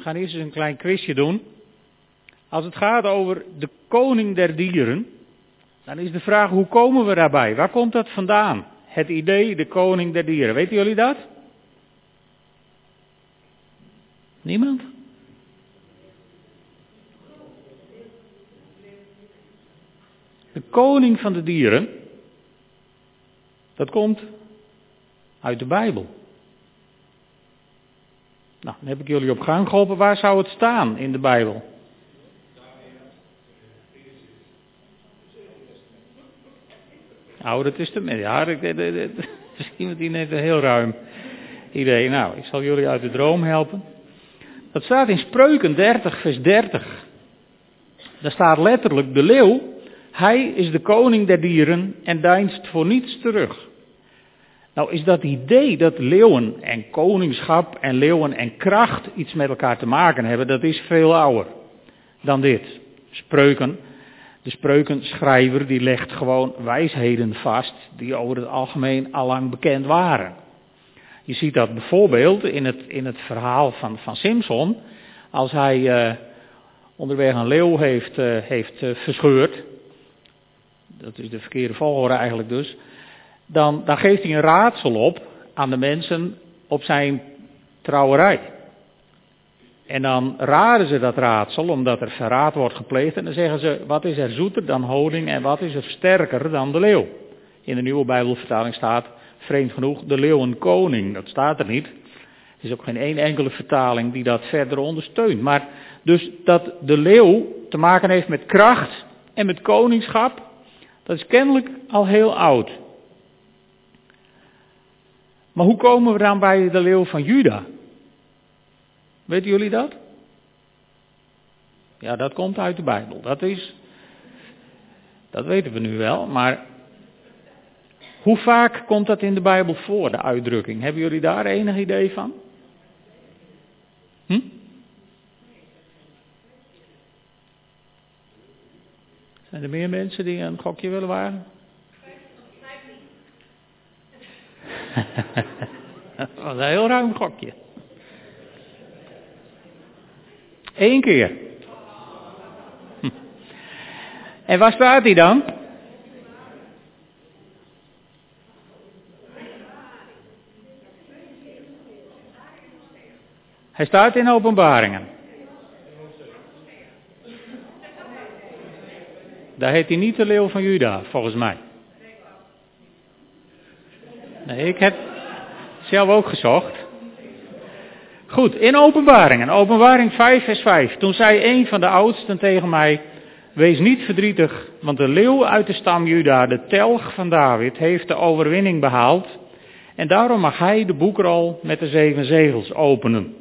We gaan eerst eens een klein quizje doen. Als het gaat over de koning der dieren, dan is de vraag hoe komen we daarbij? Waar komt dat vandaan? Het idee de koning der dieren. Weten jullie dat? Niemand? De koning van de dieren, dat komt uit de Bijbel. Nou, dan heb ik jullie op gang geholpen. Waar zou het staan in de Bijbel? Oude Testament. Ja, misschien die net een heel ruim idee. Nou, ik zal jullie uit de droom helpen. Dat staat in Spreuken 30, vers 30. Daar staat letterlijk de leeuw. Hij is de koning der dieren en deinst voor niets terug. Nou is dat idee dat leeuwen en koningschap en leeuwen en kracht iets met elkaar te maken hebben, dat is veel ouder dan dit. Spreuken, de spreukenschrijver die legt gewoon wijsheden vast die over het algemeen allang bekend waren. Je ziet dat bijvoorbeeld in het, in het verhaal van, van Simpson, als hij uh, onderweg een leeuw heeft, uh, heeft uh, verscheurd, dat is de verkeerde volgorde eigenlijk dus, dan, geeft hij een raadsel op aan de mensen op zijn trouwerij. En dan raden ze dat raadsel, omdat er verraad wordt gepleegd. En dan zeggen ze, wat is er zoeter dan honing en wat is er sterker dan de leeuw? In de nieuwe Bijbelvertaling staat, vreemd genoeg, de leeuw een koning. Dat staat er niet. Er is ook geen één enkele vertaling die dat verder ondersteunt. Maar dus dat de leeuw te maken heeft met kracht en met koningschap, dat is kennelijk al heel oud. Maar hoe komen we dan bij de leeuw van Juda? Weten jullie dat? Ja, dat komt uit de Bijbel. Dat is. Dat weten we nu wel, maar. Hoe vaak komt dat in de Bijbel voor, de uitdrukking? Hebben jullie daar enig idee van? Hm? Zijn er meer mensen die een gokje willen wagen? dat was een heel ruim gokje. Eén keer. En waar staat hij dan? Hij staat in openbaringen. Daar heet hij niet de leeuw van Juda, volgens mij. Ik heb zelf ook gezocht. Goed, in openbaringen, openbaring 5 vers 5. Toen zei een van de oudsten tegen mij, wees niet verdrietig, want de leeuw uit de stam Juda, de telg van David, heeft de overwinning behaald. En daarom mag hij de boekrol met de zeven zegels openen.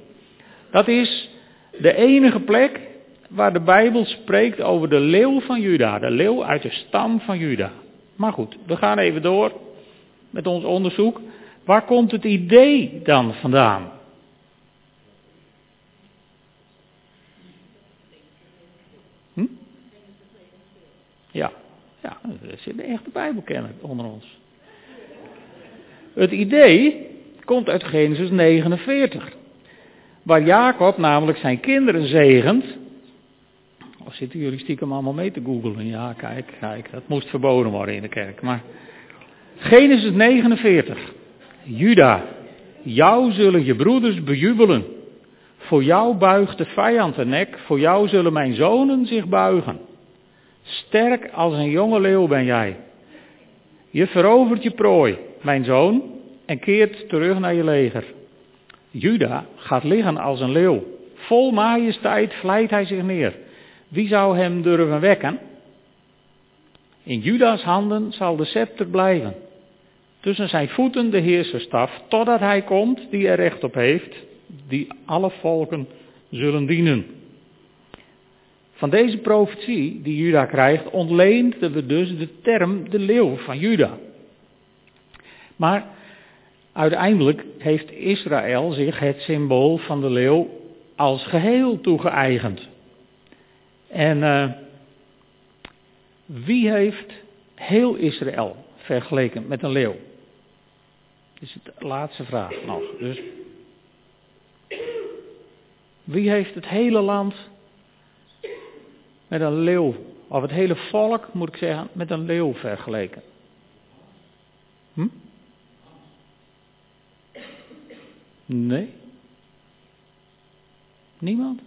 Dat is de enige plek waar de Bijbel spreekt over de leeuw van Juda, de leeuw uit de stam van Juda. Maar goed, we gaan even door met ons onderzoek. Waar komt het idee dan vandaan? Hm? Ja, ja, er zit een echte Bijbelkenner onder ons. Het idee komt uit Genesis 49. Waar Jacob namelijk zijn kinderen zegent. Of zitten jullie stiekem allemaal mee te googelen? Ja, kijk, kijk, dat moest verboden worden in de kerk. Maar Genesis 49. Juda, jou zullen je broeders bejubelen. Voor jou buigt de vijand de nek, voor jou zullen mijn zonen zich buigen. Sterk als een jonge leeuw ben jij. Je verovert je prooi, mijn zoon, en keert terug naar je leger. Juda gaat liggen als een leeuw. Vol majesteit vlijt hij zich neer. Wie zou hem durven wekken? In Judas handen zal de scepter blijven. Tussen zijn voeten de heerserstaf, totdat hij komt die er recht op heeft, die alle volken zullen dienen. Van deze profetie die Juda krijgt, ontleenden we dus de term de leeuw van Juda. Maar uiteindelijk heeft Israël zich het symbool van de leeuw als geheel toegeëigend. En uh, wie heeft heel Israël vergeleken met een leeuw? Dat is de laatste vraag nog. Dus Wie heeft het hele land met een leeuw, of het hele volk moet ik zeggen, met een leeuw vergeleken? Hm? Nee. Niemand?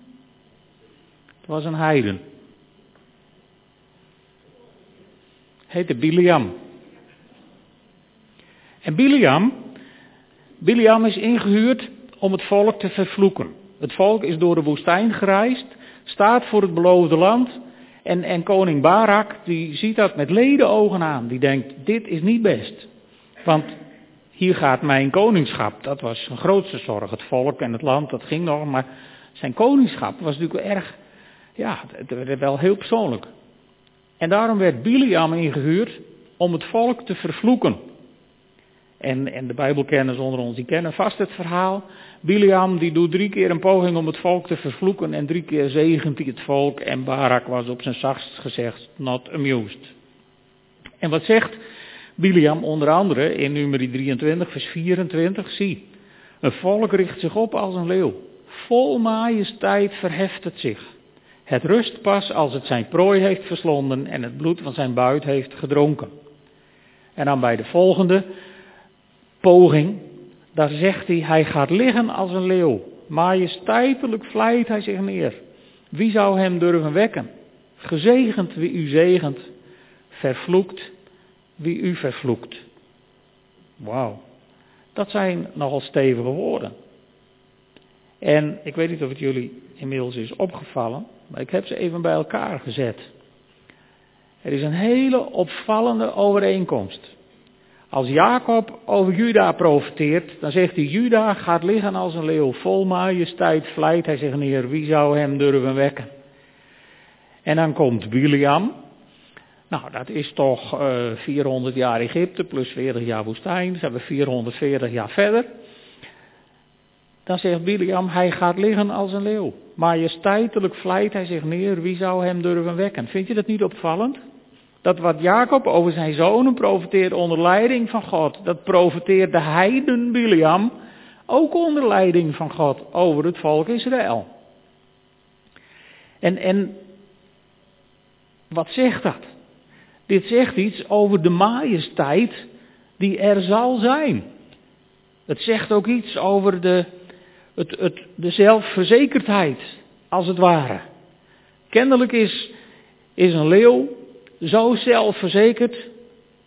Het was een heiden. Heette Biliam. En Biliam, Biliam is ingehuurd om het volk te vervloeken. Het volk is door de woestijn gereisd, staat voor het beloofde land. En, en koning Barak, die ziet dat met leden ogen aan. Die denkt, dit is niet best. Want hier gaat mijn koningschap. Dat was zijn grootste zorg. Het volk en het land, dat ging nog. Maar zijn koningschap was natuurlijk erg, ja, het werd wel heel persoonlijk. En daarom werd Biliam ingehuurd om het volk te vervloeken. En, en de Bijbelkenners onder ons, die kennen vast het verhaal. Biliam die doet drie keer een poging om het volk te vervloeken en drie keer zegent hij het volk. En Barak was op zijn zachtst gezegd not amused. En wat zegt Biliam onder andere in nummer 23 vers 24? Zie, een volk richt zich op als een leeuw. Vol majesteit verheft het zich. Het rust pas als het zijn prooi heeft verslonden en het bloed van zijn buit heeft gedronken. En dan bij de volgende poging, daar zegt hij, hij gaat liggen als een leeuw. Majesteitelijk vlijt hij zich neer. Wie zou hem durven wekken? Gezegend wie u zegent, vervloekt wie u vervloekt. Wauw, dat zijn nogal stevige woorden. En ik weet niet of het jullie inmiddels is opgevallen, maar ik heb ze even bij elkaar gezet. Er is een hele opvallende overeenkomst. Als Jacob over Juda profeteert, dan zegt hij, Juda gaat liggen als een leeuw, vol majesteit vlijt hij zich neer, wie zou hem durven wekken? En dan komt Biliam, nou dat is toch uh, eh, 400 jaar Egypte plus 40 jaar woestijn, ze hebben 440 jaar verder. Dan zegt Biliam, hij gaat liggen als een leeuw. Majesteitelijk vlijt hij zich neer, wie zou hem durven wekken? Vind je dat niet opvallend? Dat wat Jacob over zijn zonen profeteert onder leiding van God, dat profeteert de heiden Biliam ook onder leiding van God over het volk Israël. En, en wat zegt dat? Dit zegt iets over de majesteit die er zal zijn. Het zegt ook iets over de, het, het, de zelfverzekerdheid, als het ware. Kennelijk is, is een leeuw zo zelfverzekerd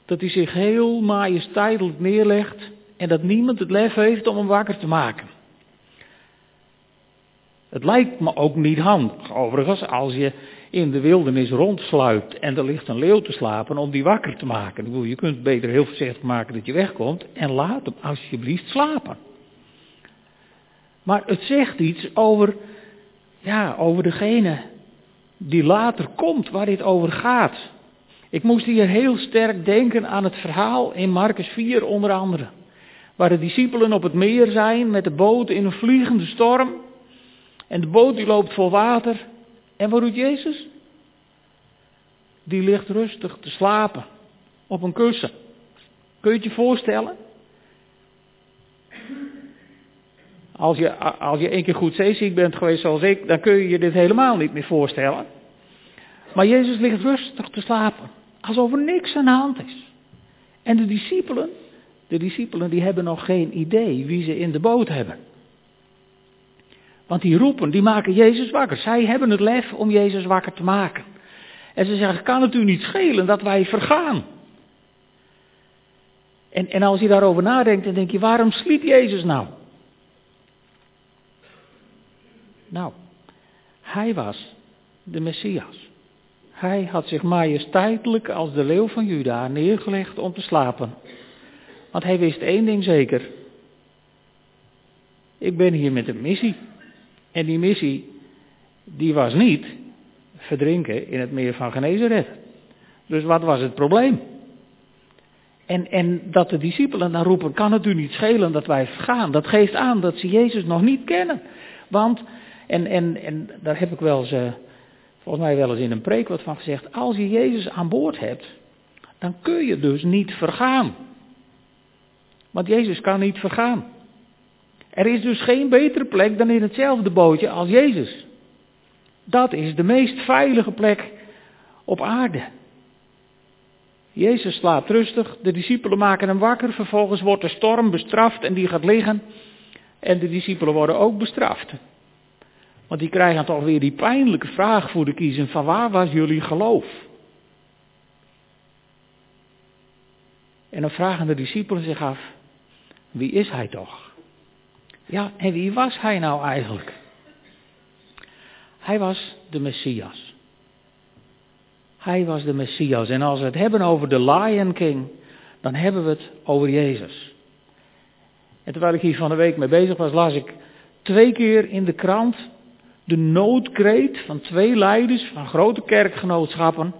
dat hij zich heel majesteitelijk neerlegt en dat niemand het lef heeft om hem wakker te maken. Het lijkt me ook niet handig, overigens, als je in de wildernis rondsluipt en er ligt een leeuw te slapen om die wakker te maken. Je kunt beter heel voorzichtig maken dat je wegkomt en laat hem alsjeblieft slapen. Maar het zegt iets over, ja, over degene die later komt, waar dit over gaat. Ik moest hier heel sterk denken aan het verhaal in Marcus 4 onder andere. Waar de discipelen op het meer zijn met de boot in een vliegende storm. En de boot die loopt vol water. En wat doet Jezus? Die ligt rustig te slapen op een kussen. Kun je het je voorstellen? Als je, als je één keer goed zeeziek bent geweest zoals ik, dan kun je je dit helemaal niet meer voorstellen. Maar Jezus ligt rustig te slapen. Alsof er niks aan de hand is. En de discipelen, de discipelen die hebben nog geen idee wie ze in de boot hebben. Want die roepen, die maken Jezus wakker. Zij hebben het lef om Jezus wakker te maken. En ze zeggen, kan het u niet schelen dat wij vergaan? En, en als je daarover nadenkt, dan denk je, waarom sliep Jezus nou? Nou, hij was de Messias. Hij had zich majesteitelijk als de leeuw van Juda neergelegd om te slapen. Want hij wist één ding zeker. Ik ben hier met een missie. En die missie, die was niet verdrinken in het meer van Genezeret. Dus wat was het probleem? En, en dat de discipelen dan roepen, kan het u niet schelen dat wij vergaan? Dat geeft aan dat ze Jezus nog niet kennen. Want, en, en, en daar heb ik wel eens volgens mij wel eens in een preek wat van gezegd. Als je Jezus aan boord hebt, dan kun je dus niet vergaan. Want Jezus kan niet vergaan. Er is dus geen betere plek dan in hetzelfde bootje als Jezus. Dat is de meest veilige plek op aarde. Jezus slaapt rustig, de discipelen maken hem wakker, vervolgens wordt de storm bestraft en die gaat liggen. En de discipelen worden ook bestraft. Want die krijgen toch weer die pijnlijke vraag voor de kiezen van waar was jullie geloof? En dan vragen de discipelen zich af, wie is hij toch? Ja, en wie was hij nou eigenlijk? Hij was de Messias. Hij was de Messias. En als we het hebben over de Lion King, dan hebben we het over Jezus. En terwijl ik hier van de week mee bezig was, las ik twee keer in de krant de noodkreet van twee leiders van grote kerkgenootschappen.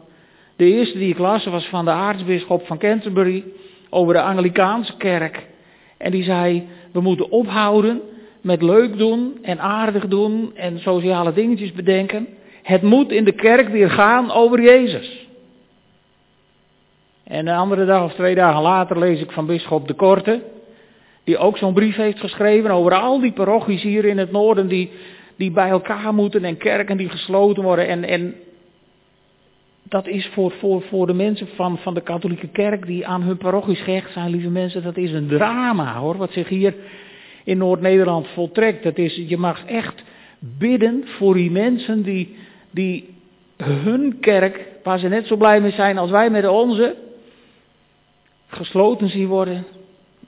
De eerste die ik las was van de aartsbisschop van Canterbury over de Anglikaanse kerk. En die zei, we moeten ophouden met leuk doen en aardig doen en sociale dingetjes bedenken. Het moet in de kerk weer gaan over Jezus. En een andere dag of twee dagen later lees ik van bisschop de Korte, die ook zo'n brief heeft geschreven over al die parochies hier in het noorden die, die bij elkaar moeten en kerken die gesloten worden. En, en dat is voor, voor, voor de mensen van, van de katholieke kerk die aan hun parochies gehecht zijn, lieve mensen, dat is een drama hoor, wat zich hier in Noord-Nederland voltrekt. Dat is, je mag echt bidden voor die mensen die, die hun kerk, waar ze net zo blij mee zijn als wij met onze, gesloten zien worden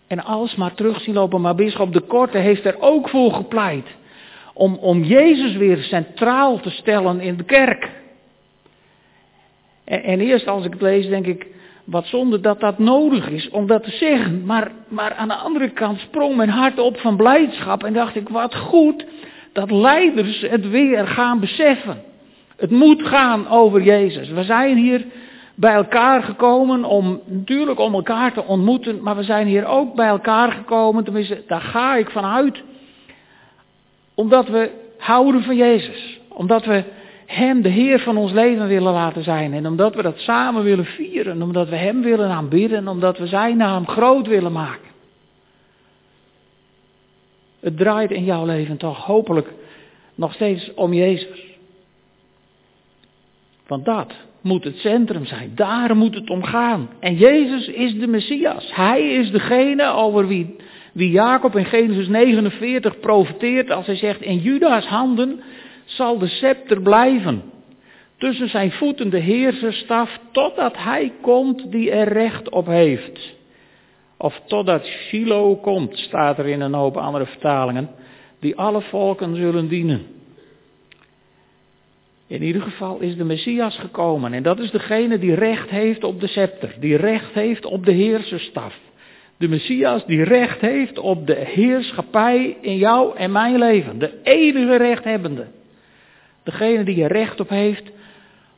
en alles maar terug zien lopen. Maar Bisschop de Korte heeft er ook voor gepleit om, om Jezus weer centraal te stellen in de kerk. En, en eerst als ik het lees denk ik, wat zonde dat dat nodig is om dat te zeggen. Maar, maar aan de andere kant sprong mijn hart op van blijdschap en dacht ik, wat goed dat leiders het weer gaan beseffen. Het moet gaan over Jezus. We zijn hier bij elkaar gekomen om natuurlijk om elkaar te ontmoeten, maar we zijn hier ook bij elkaar gekomen, tenminste daar ga ik vanuit, omdat we houden van Jezus. Omdat we Hem de Heer van ons leven willen laten zijn. En omdat we dat samen willen vieren. Omdat we Hem willen aanbidden. Omdat we Zijn naam groot willen maken. Het draait in jouw leven toch hopelijk nog steeds om Jezus. Want dat moet het centrum zijn. Daar moet het om gaan. En Jezus is de Messias. Hij is degene over wie, wie Jacob in Genesis 49 profeteert als hij zegt, in Juda's handen zal de scepter blijven. Tussen zijn voeten de heerserstaf totdat hij komt die er recht op heeft. Of totdat Shiloh komt, staat er in een hoop andere vertalingen, die alle volken zullen dienen. In ieder geval is de Messias gekomen en dat is degene die recht heeft op de scepter, die recht heeft op de heerserstaf. De Messias die recht heeft op de heerschappij in jou en mijn leven, de enige rechthebbende. Degene die er recht op heeft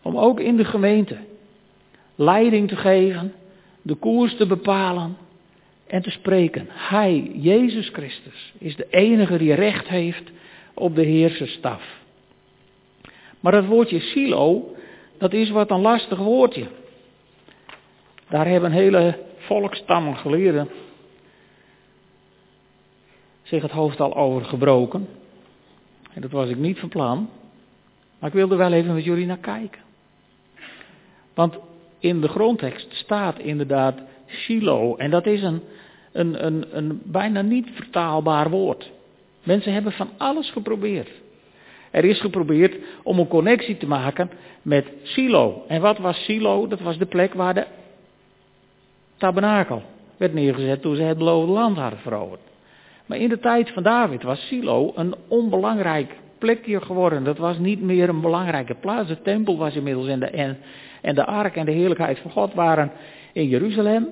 om ook in de gemeente leiding te geven, de koers te bepalen en te spreken. Hij, Jezus Christus, is de enige die recht heeft op de heerserstaf. Maar dat woordje silo, dat is wat een lastig woordje. Daar hebben hele volkstammen geleden zich het hoofd al over gebroken. En dat was ik niet van plan. Maar ik wilde wel even met jullie naar kijken. Want in de grondtekst staat inderdaad silo. En dat is een, een, een, een bijna niet vertaalbaar woord. Mensen hebben van alles geprobeerd. Er is geprobeerd om een connectie te maken met Silo. En wat was Silo? Dat was de plek waar de tabernakel werd neergezet toen ze het beloofde land hadden veroverd. Maar in de tijd van David was Silo een onbelangrijk plekje geworden. Dat was niet meer een belangrijke plaats. De tempel was inmiddels en de, en, en de ark en de heerlijkheid van God waren in Jeruzalem.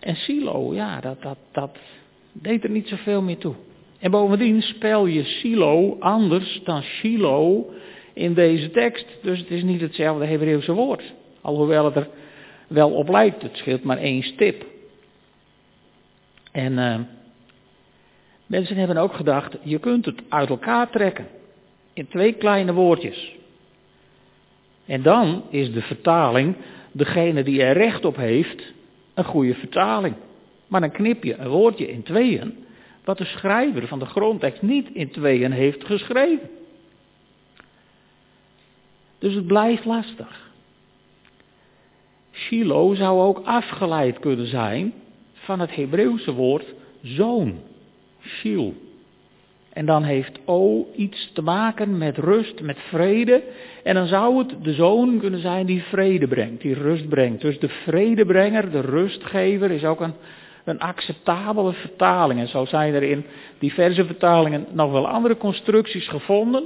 En Silo, ja, dat, dat, dat deed er niet zoveel meer toe. En bovendien spel je silo anders dan Shilo in deze tekst. Dus het is niet hetzelfde Hebreeuwse woord. Alhoewel het er wel op lijkt. Het scheelt maar één stip. En uh, mensen hebben ook gedacht, je kunt het uit elkaar trekken. In twee kleine woordjes. En dan is de vertaling, degene die er recht op heeft, een goede vertaling. Maar dan knip je een woordje in tweeën wat de schrijver van de grondtekst niet in tweeën heeft geschreven. Dus het blijft lastig. Shiloh zou ook afgeleid kunnen zijn van het Hebreeuwse woord zoon. Shil. En dan heeft O iets te maken met rust, met vrede. En dan zou het de zoon kunnen zijn die vrede brengt, die rust brengt. Dus de vredebrenger, de rustgever, is ook een, een acceptabele vertaling. En zo zijn er in diverse vertalingen nog wel andere constructies gevonden.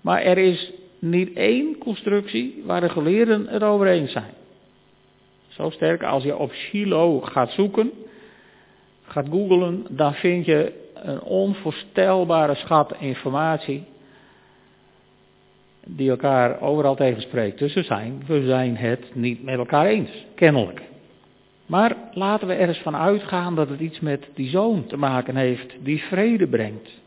Maar er is niet één constructie waar de geleerden het over eens zijn. Zo sterk als je op Shiloh gaat zoeken, gaat googlen, dan vind je een onvoorstelbare schat informatie die elkaar overal tegenspreekt. Dus we zijn, we zijn het niet met elkaar eens, kennelijk. Maar laten we er eens van uitgaan dat het iets met die zoon te maken heeft die vrede brengt.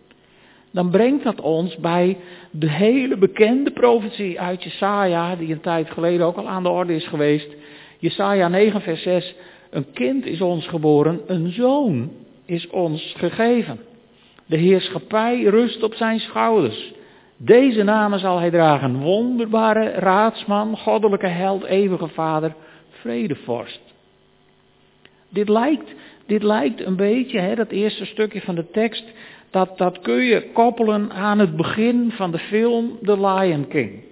Dan brengt dat ons bij de hele bekende profetie uit Jesaja, die een tijd geleden ook al aan de orde is geweest. Jesaja 9 vers 6, een kind is ons geboren, een zoon is ons gegeven. De heerschappij rust op zijn schouders. Deze namen zal hij dragen. Wonderbare raadsman, goddelijke held, eeuwige vader, vredevorst. Dit lijkt, dit lijkt een beetje, hè, dat eerste stukje van de tekst, dat, dat kun je koppelen aan het begin van de film The Lion King.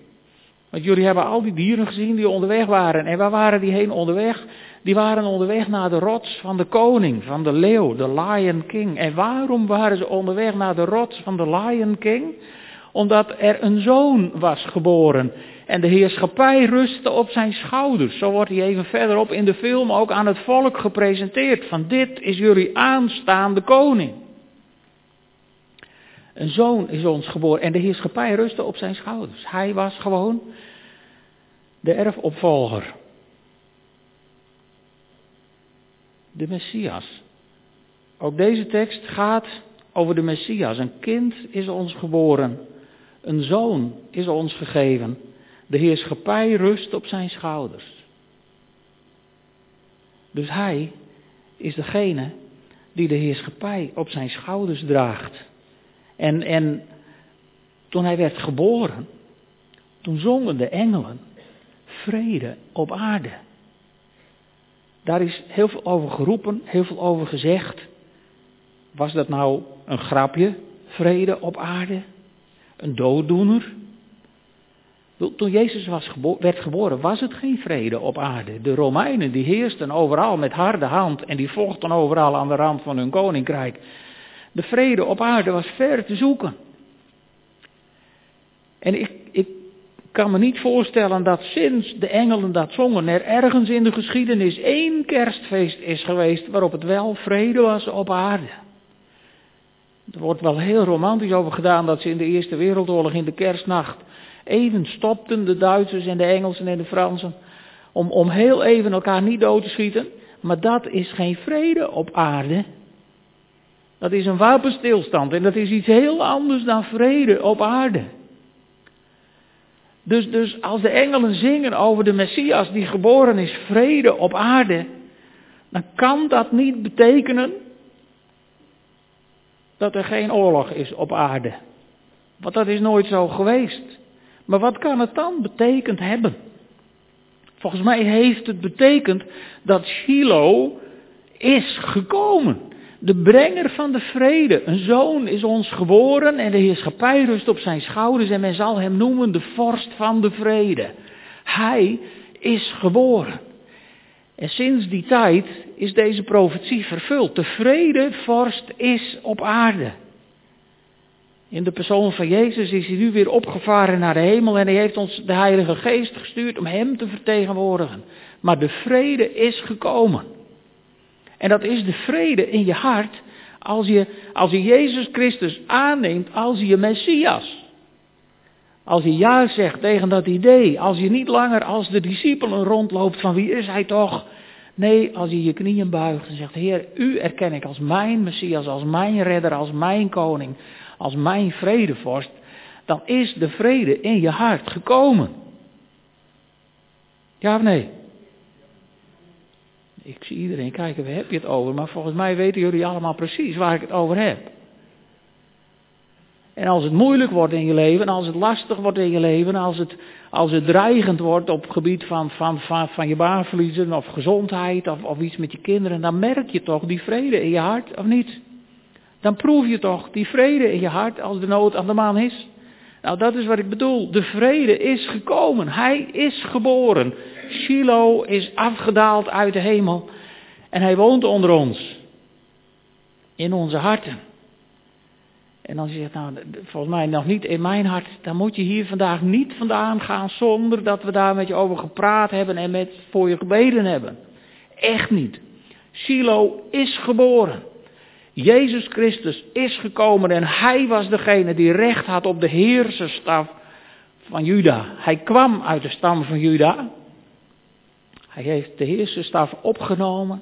Want jullie hebben al die dieren gezien die onderweg waren. En waar waren die heen onderweg? Die waren onderweg naar de rots van de koning, van de leeuw, de Lion King. En waarom waren ze onderweg naar de rots van de Lion King? Omdat er een zoon was geboren. En de heerschappij rustte op zijn schouders. Zo wordt hij even verderop in de film ook aan het volk gepresenteerd. Van dit is jullie aanstaande koning. Een zoon is ons geboren en de heerschappij rustte op zijn schouders. Hij was gewoon de erfopvolger. de Messias. Ook deze tekst gaat over de Messias. Een kind is ons geboren. Een zoon is ons gegeven. De heerschappij rust op zijn schouders. Dus hij is degene die de heerschappij op zijn schouders draagt. En, en toen hij werd geboren, toen zongen de engelen vrede op aarde. Daar is heel veel over geroepen, heel veel over gezegd. Was dat nou een grapje, vrede op aarde? Een dooddoener? Toen Jezus was werd geboren, was het geen vrede op aarde. De Romeinen die heersten overal met harde hand en die vochten overal aan de rand van hun koninkrijk. De vrede op aarde was ver te zoeken. En ik, ik kan me niet voorstellen dat sinds de engelen dat zongen er ergens in de geschiedenis één kerstfeest is geweest waarop het wel vrede was op aarde. Er wordt wel heel romantisch over gedaan dat ze in de Eerste Wereldoorlog in de kerstnacht even stopten, de Duitsers en de Engelsen en de Fransen, om, om heel even elkaar niet dood te schieten. Maar dat is geen vrede op aarde. Dat is een wapenstilstand en dat is iets heel anders dan vrede op aarde. Dus, dus als de engelen zingen over de Messias die geboren is, vrede op aarde, dan kan dat niet betekenen dat er geen oorlog is op aarde. Want dat is nooit zo geweest. Maar wat kan het dan betekend hebben? Volgens mij heeft het betekend dat Shiloh is gekomen de brenger van de vrede. Een zoon is ons geboren en de heerschappij rust op zijn schouders en men zal hem noemen de vorst van de vrede. Hij is geboren. En sinds die tijd is deze profetie vervuld. De vrede vorst is op aarde. In de persoon van Jezus is hij nu weer opgevaren naar de hemel en hij heeft ons de Heilige Geest gestuurd om hem te vertegenwoordigen. Maar de vrede is gekomen. En dat is de vrede in je hart als je, als je Jezus Christus aanneemt als je Messias. Als je ja zegt tegen dat idee, als je niet langer als de discipelen rondloopt van wie is hij toch? Nee, als je je knieën buigt en zegt, Heer, u erken ik als mijn Messias, als mijn redder, als mijn koning, als mijn vredevorst, dan is de vrede in je hart gekomen. Ja of nee? Ik zie iedereen kijken, waar heb je het over? Maar volgens mij weten jullie allemaal precies waar ik het over heb. En als het moeilijk wordt in je leven, als het lastig wordt in je leven, als het, als het dreigend wordt op het gebied van, van, van, van je baan verliezen of gezondheid of, of iets met je kinderen, dan merk je toch die vrede in je hart, of niet? Dan proef je toch die vrede in je hart als de nood aan de man is. Nou, dat is wat ik bedoel. De vrede is gekomen. Hij is geboren. Shiloh is afgedaald uit de hemel. En hij woont onder ons. In onze harten. En als je zegt, nou, volgens mij nog niet in mijn hart, dan moet je hier vandaag niet vandaan gaan zonder dat we daar met je over gepraat hebben en met voor je gebeden hebben. Echt niet. Shiloh is geboren. Jezus Christus is gekomen en hij was degene die recht had op de heerserstaf van Juda. Hij kwam uit de stam van Juda. Hij heeft de heerserstaf opgenomen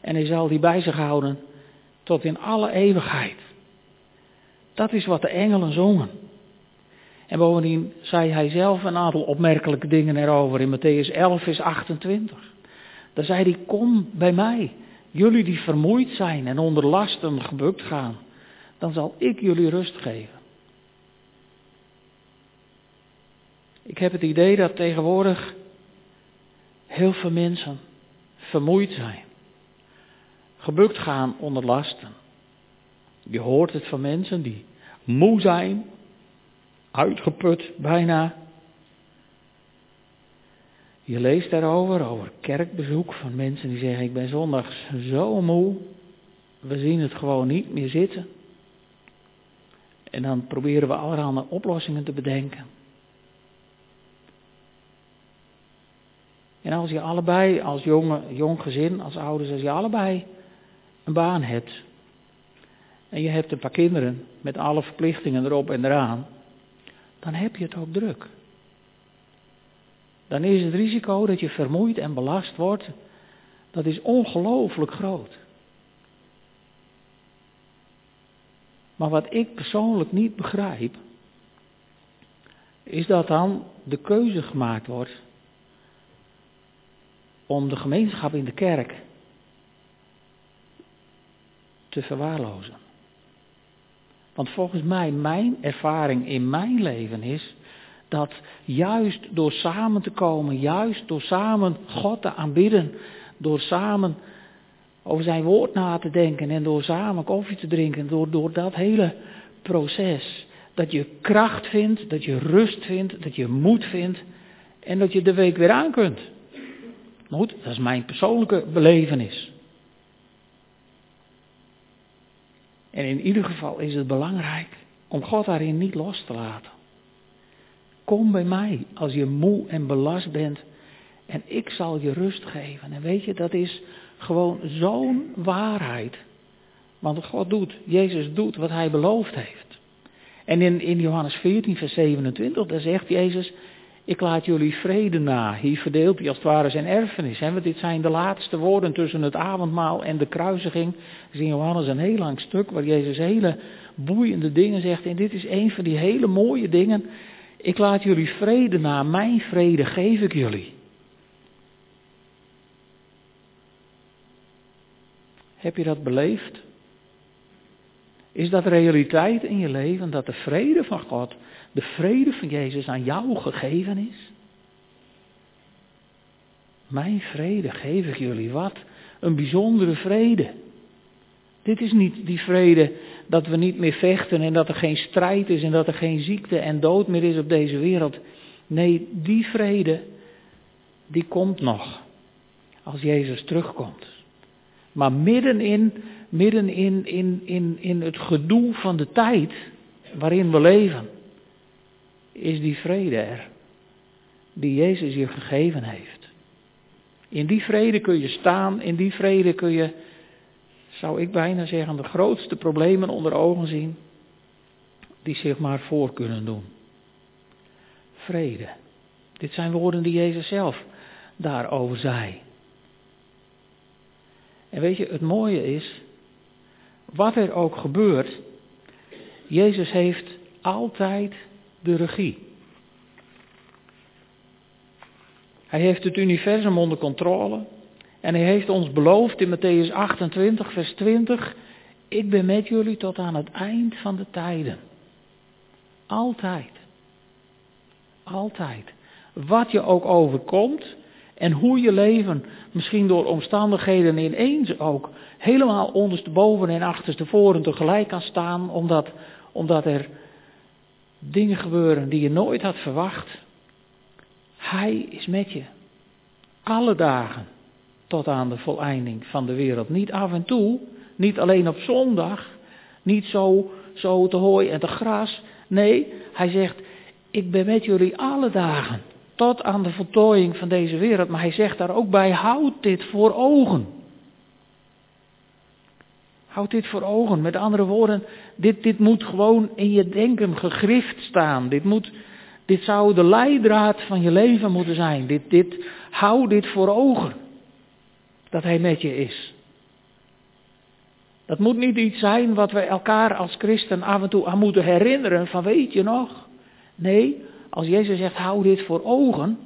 en hij zal die bij zich houden tot in alle eeuwigheid. Dat is wat de engelen zongen. En bovendien zei hij zelf een aantal opmerkelijke dingen erover in Matthäus 11, vers 28. Daar zei hij, kom bij mij, jullie die vermoeid zijn en onder lasten gebukt gaan, dan zal ik jullie rust geven. Ik heb het idee dat tegenwoordig heel veel mensen vermoeid zijn, gebukt gaan onder lasten. Je hoort het van mensen die moe zijn, uitgeput bijna. Je leest daarover, over kerkbezoek van mensen die zeggen: Ik ben zondags zo moe, we zien het gewoon niet meer zitten. En dan proberen we allerhande oplossingen te bedenken. En als je allebei, als jonge, jong gezin, als ouders, als je allebei een baan hebt, en je hebt een paar kinderen met alle verplichtingen erop en eraan, dan heb je het ook druk. Dan is het risico dat je vermoeid en belast wordt, dat is ongelooflijk groot. Maar wat ik persoonlijk niet begrijp, is dat dan de keuze gemaakt wordt om de gemeenschap in de kerk te verwaarlozen. Want volgens mij, mijn ervaring in mijn leven is dat juist door samen te komen, juist door samen God te aanbidden, door samen over zijn woord na te denken en door samen koffie te drinken, door, door dat hele proces, dat je kracht vindt, dat je rust vindt, dat je moed vindt en dat je de week weer aan kunt. Goed, dat is mijn persoonlijke belevenis. En in ieder geval is het belangrijk om God daarin niet los te laten. Kom bij mij als je moe en belast bent en ik zal je rust geven. En weet je, dat is gewoon zo'n waarheid. Want God doet, Jezus doet wat hij beloofd heeft. En in, in Johannes 14, vers 27, daar zegt Jezus, ik laat jullie vrede na. Hier verdeelt hij als het ware zijn erfenis. Hè? Want dit zijn de laatste woorden tussen het avondmaal en de kruisiging. is in Johannes een heel lang stuk waar Jezus hele boeiende dingen zegt. En dit is een van die hele mooie dingen. Ik laat jullie vrede na. Mijn vrede geef ik jullie. Heb je dat beleefd? Is dat realiteit in je leven dat de vrede van God de vrede van Jezus aan jou gegeven is? Mijn vrede geef ik jullie. Wat een bijzondere vrede. Dit is niet die vrede dat we niet meer vechten en dat er geen strijd is en dat er geen ziekte en dood meer is op deze wereld. Nee, die vrede, die komt nog als Jezus terugkomt. Maar middenin, midden in, in, in, in het gedoe van de tijd waarin we leven, is die vrede er. Die Jezus je gegeven heeft. In die vrede kun je staan, in die vrede kun je, zou ik bijna zeggen, de grootste problemen onder ogen zien die zich maar voor kunnen doen. Vrede. Dit zijn woorden die Jezus zelf daarover zei. En weet je, het mooie is, wat er ook gebeurt, Jezus heeft altijd de regie. Hij heeft het universum onder controle. En hij heeft ons beloofd in Matthäus 28, vers 20, ik ben met jullie tot aan het eind van de tijden. Altijd. Altijd. Wat je ook overkomt en hoe je leven misschien door omstandigheden ineens ook helemaal ondersteboven en achterstevoren tegelijk kan staan, omdat, omdat er dingen gebeuren die je nooit had verwacht. Hij is met je. Alle dagen tot aan de voleinding van de wereld. Niet af en toe, niet alleen op zondag, niet zo, zo te hooi en te gras. Nee, hij zegt, ik ben met jullie alle dagen tot aan de voltooiing van deze wereld. Maar hij zegt daar ook bij, houd dit voor ogen. Houd dit voor ogen. Met andere woorden, dit, dit moet gewoon in je denken gegrift staan. Dit, moet, dit zou de leidraad van je leven moeten zijn. Dit, dit, hou dit voor ogen. Dat hij met je is. Dat moet niet iets zijn wat we elkaar als christen af en toe aan moeten herinneren van weet je nog. Nee, als Jezus zegt hou dit voor ogen,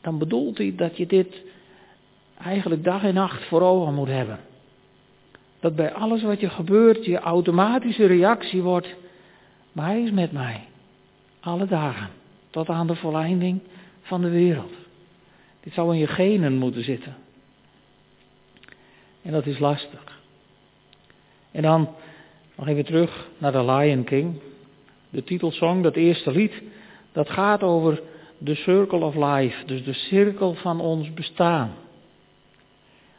dan bedoelt hij dat je dit eigenlijk dag en nacht voor ogen moet hebben. Dat bij alles wat je gebeurt je automatische reactie wordt, maar hij is met mij. Alle dagen, tot aan de volleinding van de wereld. Dit zou in je genen moeten zitten. En dat is lastig. En dan nog even terug naar de Lion King. De titelsong, dat eerste lied, dat gaat over de circle of life, dus de cirkel van ons bestaan.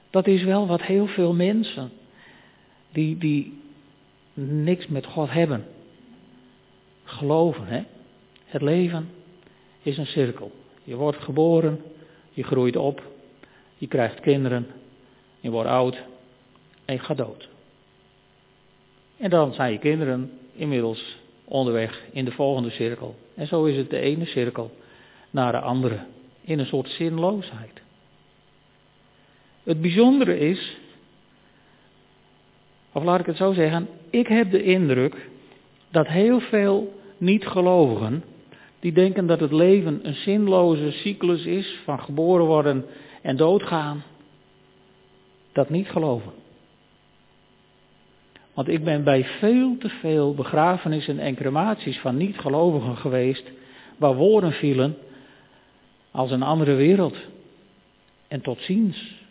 Dat is wel wat heel veel mensen die, die niks met God hebben, geloven. Hè? Het leven is een cirkel. Je wordt geboren, je groeit op, je krijgt kinderen, je wordt oud en je gaat dood. En dan zijn je kinderen inmiddels onderweg in de volgende cirkel. En zo is het de ene cirkel naar de andere. In een soort zinloosheid. Het bijzondere is, of laat ik het zo zeggen, ik heb de indruk dat heel veel niet-gelovigen, die denken dat het leven een zinloze cyclus is van geboren worden en doodgaan, dat niet geloven. Want ik ben bij veel te veel begrafenissen en crematies van niet-gelovigen geweest, waar woorden vielen als een andere wereld. En tot ziens.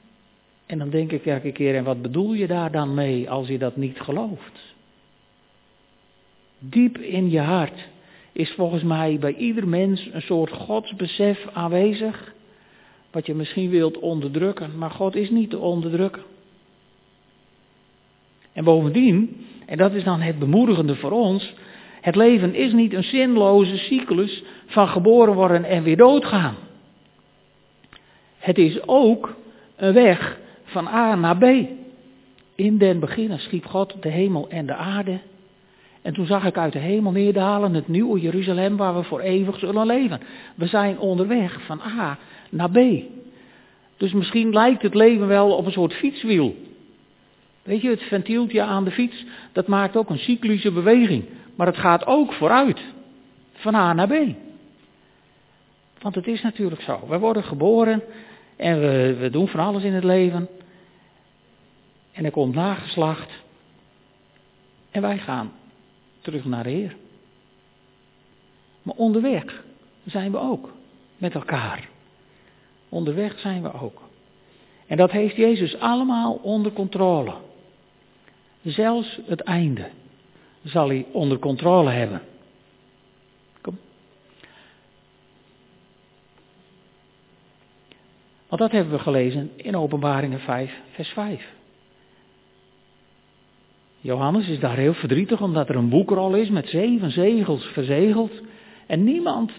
En dan denk ik elke keer, en wat bedoel je daar dan mee als je dat niet gelooft? Diep in je hart is volgens mij bij ieder mens een soort godsbesef aanwezig, wat je misschien wilt onderdrukken, maar God is niet te onderdrukken. En bovendien, en dat is dan het bemoedigende voor ons, het leven is niet een zinloze cyclus van geboren worden en weer doodgaan. Het is ook een weg van A naar B. In den beginnen schiep God de hemel en de aarde. En toen zag ik uit de hemel neerdalen het nieuwe Jeruzalem waar we voor eeuwig zullen leven. We zijn onderweg van A naar B. Dus misschien lijkt het leven wel op een soort fietswiel. Weet je, het ventieltje aan de fiets, dat maakt ook een cyclische beweging. Maar het gaat ook vooruit. Van A naar B. Want het is natuurlijk zo. We worden geboren en we, we doen van alles in het leven. En er komt nageslacht. En wij gaan terug naar de Heer. Maar onderweg zijn we ook met elkaar. Onderweg zijn we ook. En dat heeft Jezus allemaal onder controle. Zelfs het einde zal hij onder controle hebben. Kom. Want dat hebben we gelezen in Openbaringen 5, vers 5. Johannes is daar heel verdrietig omdat er een boekrol is met zeven zegels verzegeld. En niemand,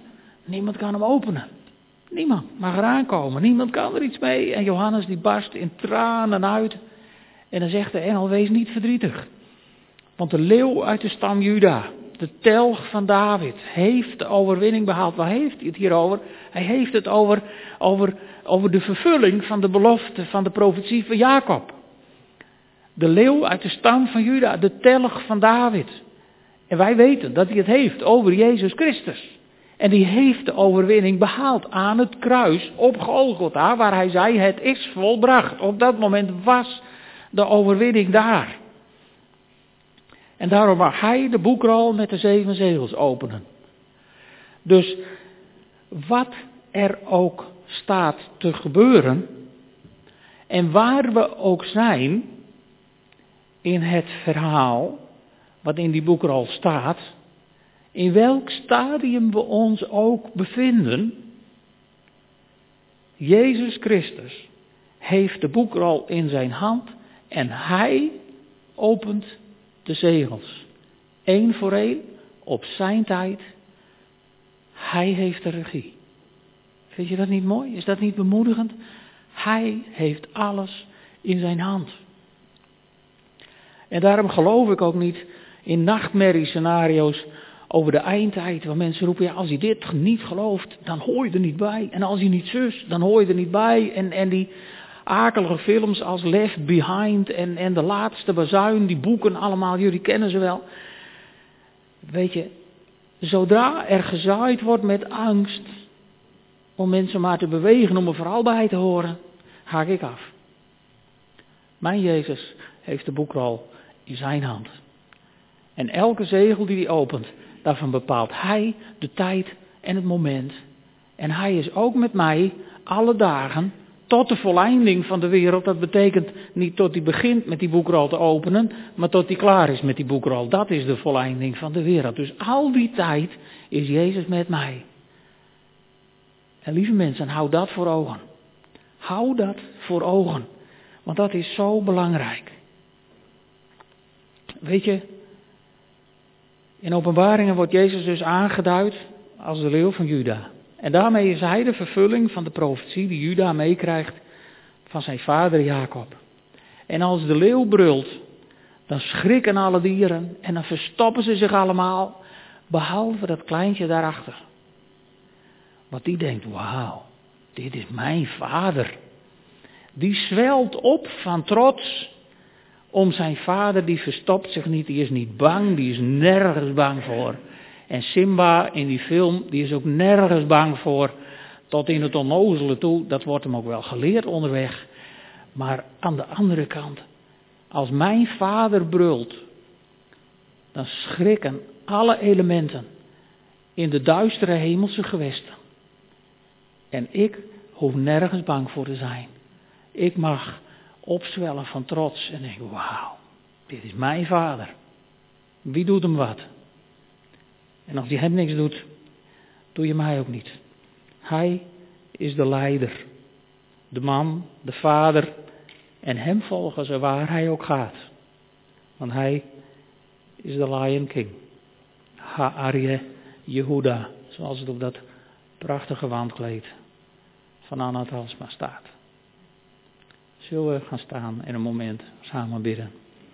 niemand kan hem openen. Niemand mag eraan komen. Niemand kan er iets mee. En Johannes die barst in tranen uit. En dan zegt de engel, wees niet verdrietig. Want de leeuw uit de stam Juda, de telg van David, heeft de overwinning behaald. Waar heeft hij het hier over? Hij heeft het over, over, over de vervulling van de belofte van de profetie van Jacob. De leeuw uit de stam van Juda, de telg van David. En wij weten dat hij het heeft over Jezus Christus. En die heeft de overwinning behaald aan het kruis op Golgotha, waar hij zei: Het is volbracht. Op dat moment was de overwinning daar. En daarom mag hij de boekrol met de zeven zegels openen. Dus wat er ook staat te gebeuren, en waar we ook zijn in het verhaal, wat in die boekrol staat, in welk stadium we ons ook bevinden, Jezus Christus heeft de boekrol in zijn hand en hij opent de zegels. Eén voor één, op zijn tijd. Hij heeft de regie. Vind je dat niet mooi? Is dat niet bemoedigend? Hij heeft alles in zijn hand. En daarom geloof ik ook niet in nachtmerriescenario's over de eindtijd, waar mensen roepen, ja, als hij dit niet gelooft, dan hoor je er niet bij. En als hij niet zus, dan hoor je er niet bij. En, en die akelige films als Left Behind en, en De Laatste Bazuin, die boeken allemaal, jullie kennen ze wel. Weet je, zodra er gezaaid wordt met angst om mensen maar te bewegen, om er vooral bij te horen, haak ik af. Mijn Jezus heeft de boekrol in zijn hand. En elke zegel die hij opent, daarvan bepaalt hij de tijd en het moment. En hij is ook met mij alle dagen tot de volleinding van de wereld. Dat betekent niet tot hij begint met die boekrol te openen, maar tot hij klaar is met die boekrol. Dat is de volleinding van de wereld. Dus al die tijd is Jezus met mij. En lieve mensen, hou dat voor ogen. Hou dat voor ogen. Want dat is zo belangrijk. Weet je, in openbaringen wordt Jezus dus aangeduid als de leeuw van Juda. En daarmee is hij de vervulling van de profetie die Juda meekrijgt van zijn vader Jacob. En als de leeuw brult, dan schrikken alle dieren en dan verstoppen ze zich allemaal, behalve dat kleintje daarachter. Want die denkt, wauw, dit is mijn vader. Die zwelt op van trots om zijn vader, die verstopt zich niet, die is niet bang, die is nergens bang voor. En Simba in die film, die is ook nergens bang voor, tot in het onnozele toe, dat wordt hem ook wel geleerd onderweg. Maar aan de andere kant, als mijn vader brult, dan schrikken alle elementen in de duistere hemelse gewesten. En ik hoef nergens bang voor te zijn. Ik mag opzwellen van trots en denken, wauw, dit is mijn vader. Wie doet hem wat? En als hij hem niks doet, doe je mij ook niet. Hij is de leider, de man, de vader, en hem volgen ze waar hij ook gaat. Want hij is de Lion King. Ha'arje Jehuda, zoals het op dat prachtige wandkleed van Anna Halsma staat. Zullen we gaan staan en een moment samen bidden.